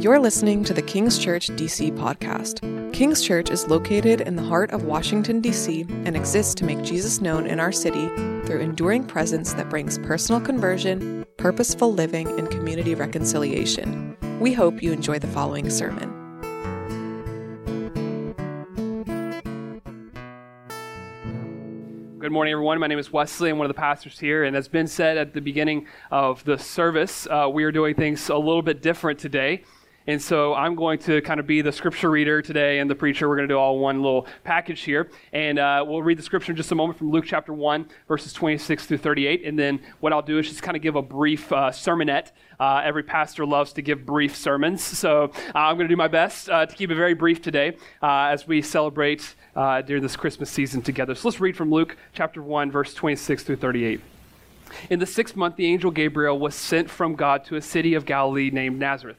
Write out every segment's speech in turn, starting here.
You're listening to the King's Church DC podcast. King's Church is located in the heart of Washington, D.C., and exists to make Jesus known in our city through enduring presence that brings personal conversion, purposeful living, and community reconciliation. We hope you enjoy the following sermon. Good morning, everyone. My name is Wesley. I'm one of the pastors here. And as Ben said at the beginning of the service, uh, we are doing things a little bit different today. And so I'm going to kind of be the scripture reader today and the preacher. We're going to do all one little package here. And uh, we'll read the scripture in just a moment from Luke chapter 1, verses 26 through 38. And then what I'll do is just kind of give a brief uh, sermonette. Uh, every pastor loves to give brief sermons. So uh, I'm going to do my best uh, to keep it very brief today uh, as we celebrate during this Christmas season together. So let's read from Luke chapter 1, verse 26 through 38. In the sixth month, the angel Gabriel was sent from God to a city of Galilee named Nazareth,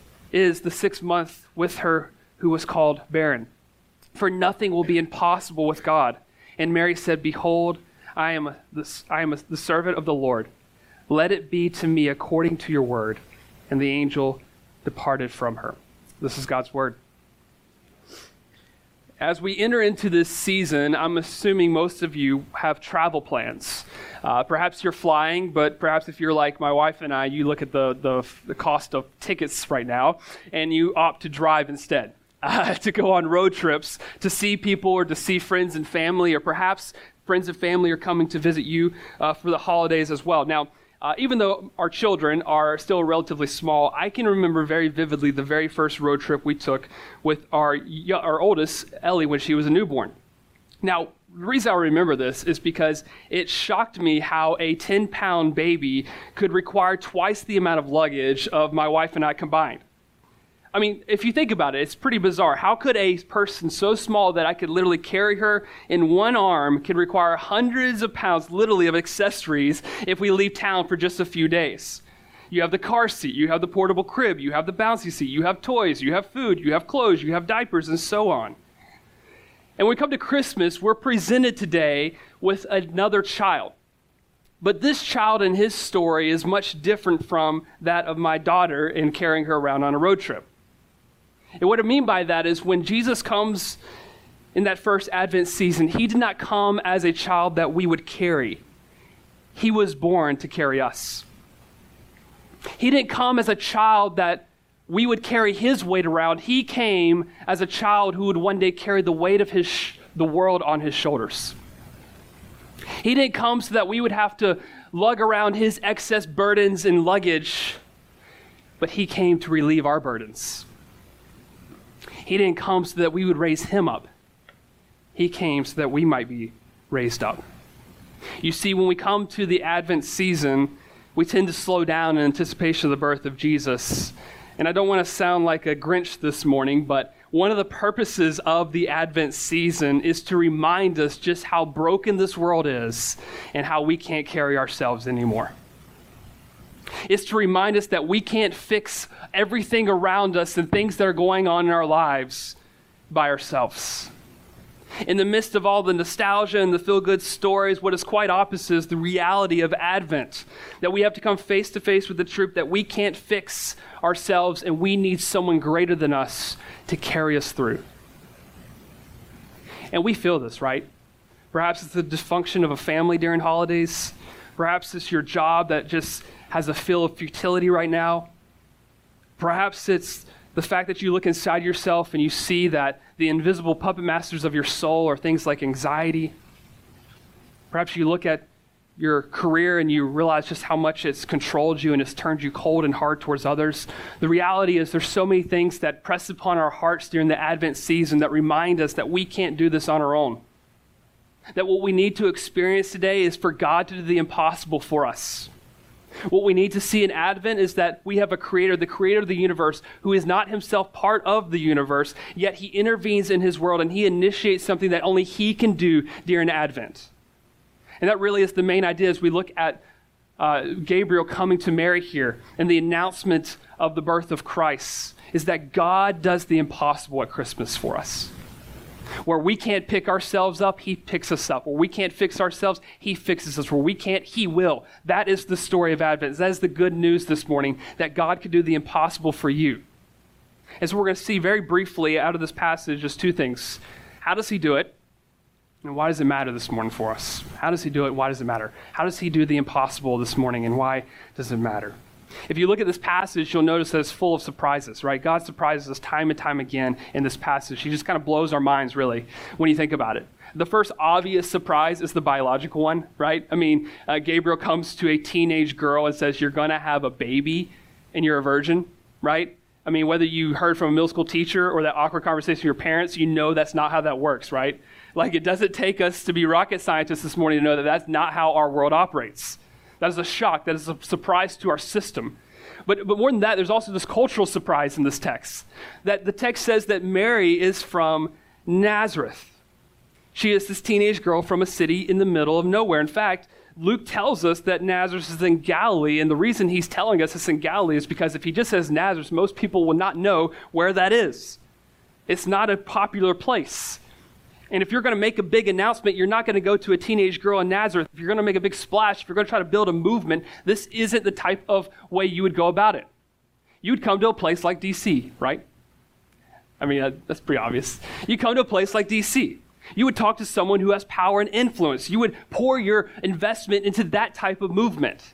is the sixth month with her who was called barren. For nothing will be impossible with God. And Mary said, Behold, I am, the, I am the servant of the Lord. Let it be to me according to your word. And the angel departed from her. This is God's word. As we enter into this season, I'm assuming most of you have travel plans. Uh, perhaps you're flying, but perhaps if you're like my wife and I, you look at the, the, the cost of tickets right now and you opt to drive instead. Uh, to go on road trips to see people or to see friends and family, or perhaps friends and family are coming to visit you uh, for the holidays as well. Now, uh, even though our children are still relatively small, I can remember very vividly the very first road trip we took with our, our oldest, Ellie, when she was a newborn. Now, the reason I remember this is because it shocked me how a 10 pound baby could require twice the amount of luggage of my wife and I combined. I mean, if you think about it, it's pretty bizarre. How could a person so small that I could literally carry her in one arm could require hundreds of pounds, literally, of accessories if we leave town for just a few days? You have the car seat, you have the portable crib, you have the bouncy seat, you have toys, you have food, you have clothes, you have diapers, and so on. And when we come to Christmas, we're presented today with another child. But this child and his story is much different from that of my daughter in carrying her around on a road trip. And what I mean by that is when Jesus comes in that first Advent season, he did not come as a child that we would carry. He was born to carry us. He didn't come as a child that we would carry his weight around. He came as a child who would one day carry the weight of his, the world on his shoulders. He didn't come so that we would have to lug around his excess burdens and luggage, but he came to relieve our burdens. He didn't come so that we would raise him up. He came so that we might be raised up. You see, when we come to the Advent season, we tend to slow down in anticipation of the birth of Jesus. And I don't want to sound like a Grinch this morning, but one of the purposes of the Advent season is to remind us just how broken this world is and how we can't carry ourselves anymore. It's to remind us that we can't fix everything around us and things that are going on in our lives by ourselves. In the midst of all the nostalgia and the feel good stories, what is quite opposite is the reality of Advent. That we have to come face to face with the truth that we can't fix ourselves and we need someone greater than us to carry us through. And we feel this, right? Perhaps it's the dysfunction of a family during holidays. Perhaps it's your job that just has a feel of futility right now. Perhaps it's The fact that you look inside yourself and you see that the invisible puppet masters of your soul are things like anxiety. Perhaps you look at your career and you realize just how much it's controlled you and it's turned you cold and hard towards others. The reality is there's so many things that press upon our hearts during the Advent season that remind us that we can't do this on our own. That what we need to experience today is for God to do the impossible for us. What we need to see in Advent is that we have a creator, the creator of the universe, who is not himself part of the universe, yet he intervenes in his world and he initiates something that only he can do during Advent. And that really is the main idea as we look at uh, Gabriel coming to Mary here and the announcement of the birth of Christ is that God does the impossible at Christmas for us. Where we can't pick ourselves up, He picks us up. Where we can't fix ourselves, He fixes us. Where we can't, He will. That is the story of Advent. That is the good news this morning that God can do the impossible for you. And so we're going to see very briefly out of this passage just two things. How does He do it? And why does it matter this morning for us? How does He do it? Why does it matter? How does He do the impossible this morning? And why does it matter? If you look at this passage, you'll notice that it's full of surprises, right? God surprises us time and time again in this passage. He just kind of blows our minds, really, when you think about it. The first obvious surprise is the biological one, right? I mean, uh, Gabriel comes to a teenage girl and says, You're going to have a baby and you're a virgin, right? I mean, whether you heard from a middle school teacher or that awkward conversation with your parents, you know that's not how that works, right? Like, it doesn't take us to be rocket scientists this morning to know that that's not how our world operates. That is a shock. That is a surprise to our system. But, but more than that, there's also this cultural surprise in this text. That the text says that Mary is from Nazareth. She is this teenage girl from a city in the middle of nowhere. In fact, Luke tells us that Nazareth is in Galilee, and the reason he's telling us it's in Galilee is because if he just says Nazareth, most people will not know where that is. It's not a popular place. And if you're going to make a big announcement, you're not going to go to a teenage girl in Nazareth. If you're going to make a big splash, if you're going to try to build a movement, this isn't the type of way you would go about it. You'd come to a place like DC, right? I mean, that's pretty obvious. You come to a place like DC. You would talk to someone who has power and influence. You would pour your investment into that type of movement.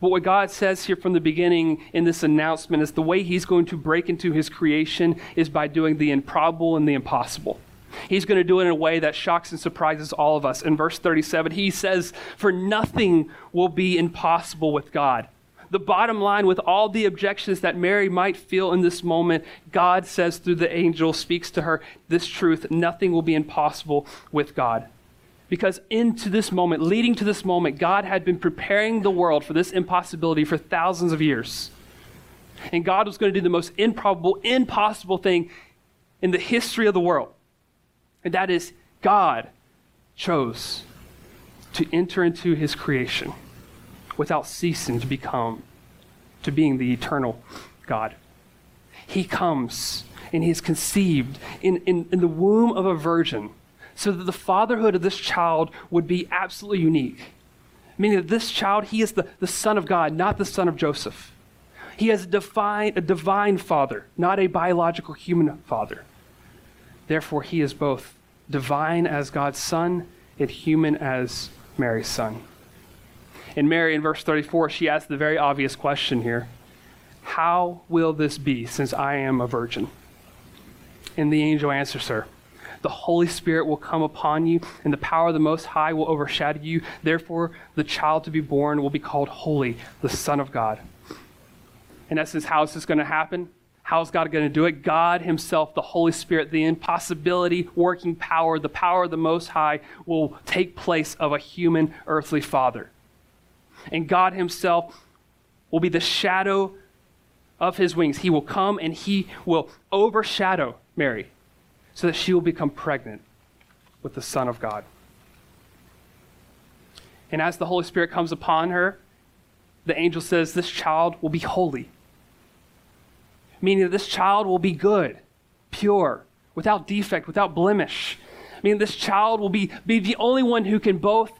But what God says here from the beginning in this announcement is the way He's going to break into His creation is by doing the improbable and the impossible. He's going to do it in a way that shocks and surprises all of us. In verse 37, he says, For nothing will be impossible with God. The bottom line, with all the objections that Mary might feel in this moment, God says through the angel, speaks to her this truth nothing will be impossible with God. Because into this moment, leading to this moment, God had been preparing the world for this impossibility for thousands of years. And God was going to do the most improbable, impossible thing in the history of the world. And that is, God chose to enter into his creation without ceasing to become, to being the eternal God. He comes and he is conceived in, in, in the womb of a virgin so that the fatherhood of this child would be absolutely unique. Meaning that this child, he is the, the son of God, not the son of Joseph. He has a divine, a divine father, not a biological human father. Therefore, he is both divine as God's son and human as Mary's son. And Mary, in verse 34, she asks the very obvious question here How will this be since I am a virgin? And the angel answers her The Holy Spirit will come upon you, and the power of the Most High will overshadow you. Therefore, the child to be born will be called Holy, the Son of God. In essence, how is this going to happen? How's God going to do it? God Himself, the Holy Spirit, the impossibility working power, the power of the Most High will take place of a human earthly father. And God Himself will be the shadow of His wings. He will come and He will overshadow Mary so that she will become pregnant with the Son of God. And as the Holy Spirit comes upon her, the angel says, This child will be holy meaning that this child will be good, pure, without defect, without blemish. Meaning this child will be, be the only one who can both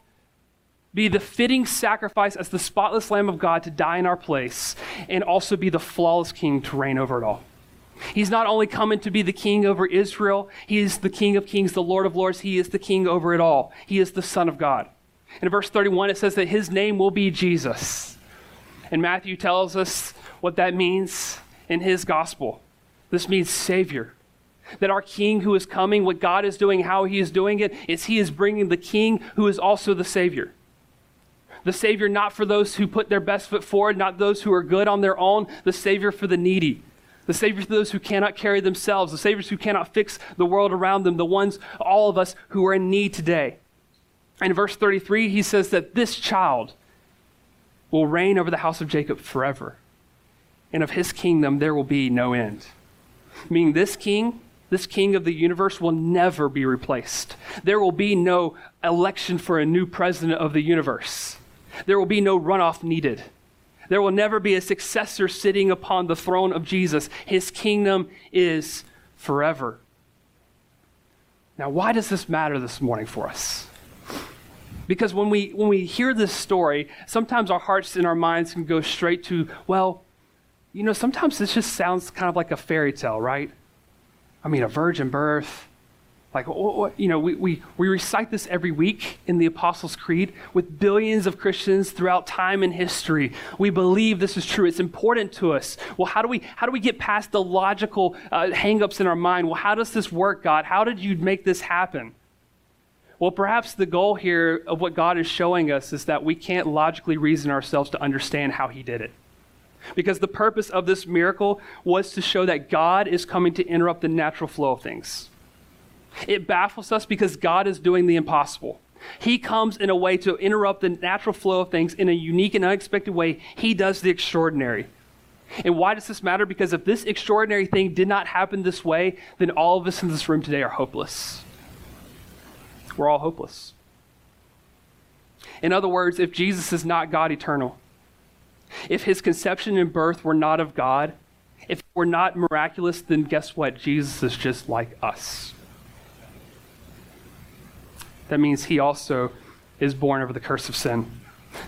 be the fitting sacrifice as the spotless Lamb of God to die in our place, and also be the flawless king to reign over it all. He's not only coming to be the king over Israel, he is the king of kings, the Lord of lords. He is the king over it all. He is the Son of God. In verse 31, it says that his name will be Jesus. And Matthew tells us what that means in his gospel. This means Savior. That our King who is coming, what God is doing, how He is doing it, is He is bringing the King who is also the Savior. The Savior not for those who put their best foot forward, not those who are good on their own, the Savior for the needy. The Savior for those who cannot carry themselves, the Saviors who cannot fix the world around them, the ones, all of us who are in need today. In verse 33, he says that this child will reign over the house of Jacob forever, and of his kingdom there will be no end. Meaning, this king, this king of the universe, will never be replaced. There will be no election for a new president of the universe, there will be no runoff needed. There will never be a successor sitting upon the throne of Jesus. His kingdom is forever. Now, why does this matter this morning for us? Because when we, when we hear this story, sometimes our hearts and our minds can go straight to, well, you know, sometimes this just sounds kind of like a fairy tale, right? I mean, a virgin birth, like, you know, we, we, we recite this every week in the Apostles' Creed with billions of Christians throughout time and history. We believe this is true. It's important to us. Well, how do we, how do we get past the logical uh, hangups in our mind? Well, how does this work, God? How did you make this happen? Well, perhaps the goal here of what God is showing us is that we can't logically reason ourselves to understand how He did it. Because the purpose of this miracle was to show that God is coming to interrupt the natural flow of things. It baffles us because God is doing the impossible. He comes in a way to interrupt the natural flow of things in a unique and unexpected way. He does the extraordinary. And why does this matter? Because if this extraordinary thing did not happen this way, then all of us in this room today are hopeless. We're all hopeless. In other words, if Jesus is not God eternal, if his conception and birth were not of God, if it were not miraculous, then guess what? Jesus is just like us that means he also is born over the curse of sin.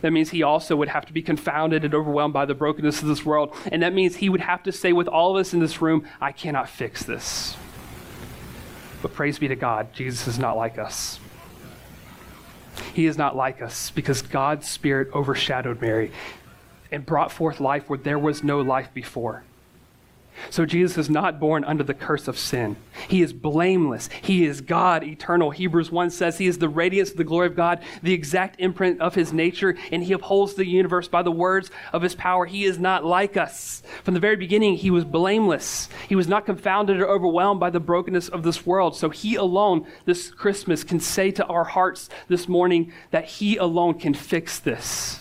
That means he also would have to be confounded and overwhelmed by the brokenness of this world. And that means he would have to say with all of us in this room, I cannot fix this. But praise be to God, Jesus is not like us. He is not like us because God's Spirit overshadowed Mary and brought forth life where there was no life before. So Jesus is not born under the curse of sin. He is blameless. He is God eternal. Hebrews 1 says he is the radiance of the glory of God, the exact imprint of his nature, and he upholds the universe by the words of his power. He is not like us. From the very beginning, he was blameless. He was not confounded or overwhelmed by the brokenness of this world. So he alone this Christmas can say to our hearts this morning that he alone can fix this.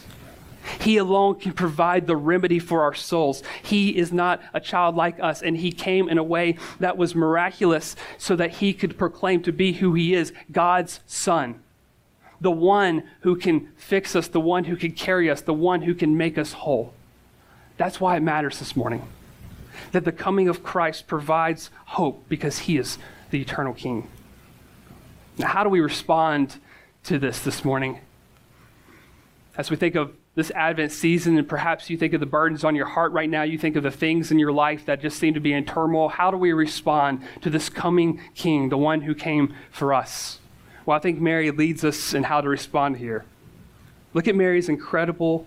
He alone can provide the remedy for our souls. He is not a child like us, and He came in a way that was miraculous so that He could proclaim to be who He is God's Son. The one who can fix us, the one who can carry us, the one who can make us whole. That's why it matters this morning. That the coming of Christ provides hope because He is the eternal King. Now, how do we respond to this this morning? As we think of this Advent season, and perhaps you think of the burdens on your heart right now, you think of the things in your life that just seem to be in turmoil. How do we respond to this coming King, the one who came for us? Well, I think Mary leads us in how to respond here. Look at Mary's incredible,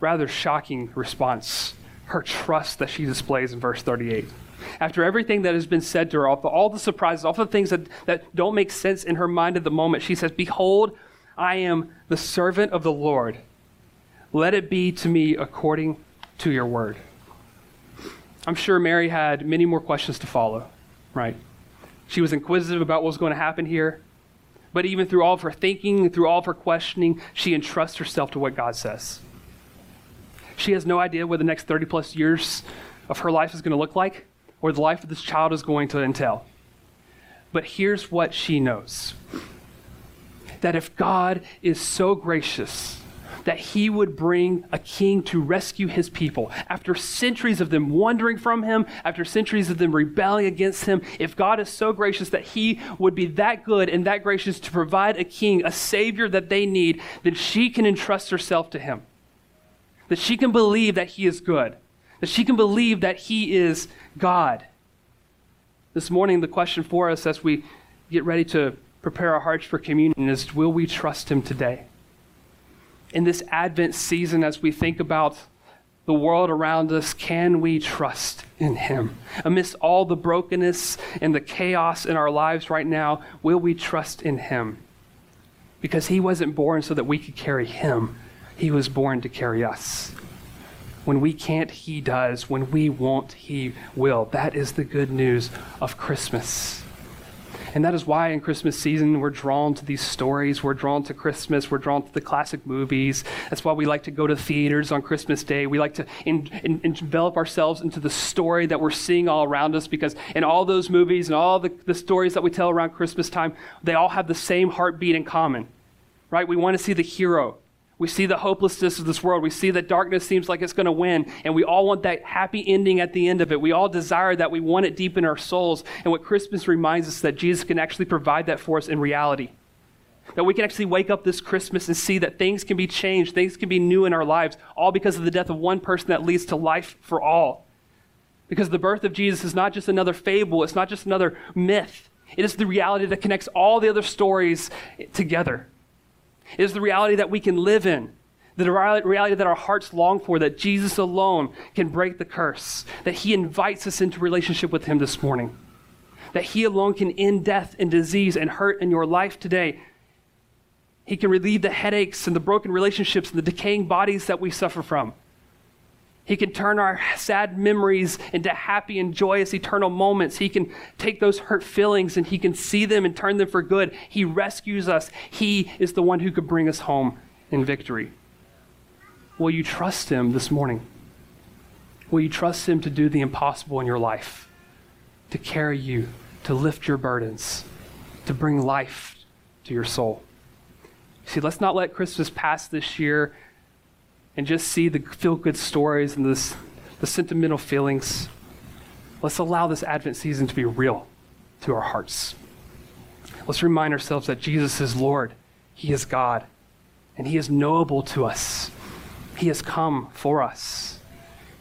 rather shocking response, her trust that she displays in verse 38. After everything that has been said to her, all the, all the surprises, all the things that, that don't make sense in her mind at the moment, she says, Behold, I am the servant of the Lord let it be to me according to your word. I'm sure Mary had many more questions to follow, right? She was inquisitive about what was going to happen here. But even through all of her thinking, through all of her questioning, she entrusts herself to what God says. She has no idea what the next 30 plus years of her life is going to look like or the life of this child is going to entail. But here's what she knows that if God is so gracious that he would bring a king to rescue his people. After centuries of them wandering from him, after centuries of them rebelling against him, if God is so gracious that he would be that good and that gracious to provide a king, a savior that they need, then she can entrust herself to him. That she can believe that he is good. That she can believe that he is God. This morning, the question for us as we get ready to prepare our hearts for communion is will we trust him today? in this Advent season, as we think about the world around us, can we trust in Him? Amidst all the brokenness and the chaos in our lives right now, will we trust in Him? Because He wasn't born so that we could carry Him, He was born to carry us. When we can't, He does. When we won't, He will. That is the good news of Christmas. And that is why in Christmas season we're drawn to these stories. We're drawn to Christmas. We're drawn to the classic movies. That's why we like to go to theaters on Christmas Day. We like to in, in, envelop ourselves into the story that we're seeing all around us because in all those movies and all the, the stories that we tell around Christmas time, they all have the same heartbeat in common, right? We want to see the hero. We see the hopelessness of this world. We see that darkness seems like it's going to win, and we all want that happy ending at the end of it. We all desire that. We want it deep in our souls. And what Christmas reminds us that Jesus can actually provide that for us in reality. That we can actually wake up this Christmas and see that things can be changed, things can be new in our lives, all because of the death of one person that leads to life for all. Because the birth of Jesus is not just another fable, it's not just another myth. It is the reality that connects all the other stories together. It is the reality that we can live in, the reality that our hearts long for, that Jesus alone can break the curse, that He invites us into relationship with Him this morning, that He alone can end death and disease and hurt in your life today. He can relieve the headaches and the broken relationships and the decaying bodies that we suffer from. He can turn our sad memories into happy and joyous eternal moments. He can take those hurt feelings and he can see them and turn them for good. He rescues us. He is the one who could bring us home in victory. Will you trust him this morning? Will you trust him to do the impossible in your life? To carry you, to lift your burdens, to bring life to your soul? See, let's not let Christmas pass this year and just see the feel good stories and this, the sentimental feelings. Let's allow this Advent season to be real to our hearts. Let's remind ourselves that Jesus is Lord, He is God, and He is knowable to us. He has come for us.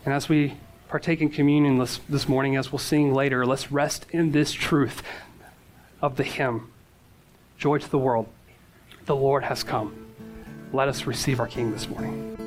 And as we partake in communion this, this morning, as we'll sing later, let's rest in this truth of the hymn Joy to the world, the Lord has come. Let us receive our King this morning.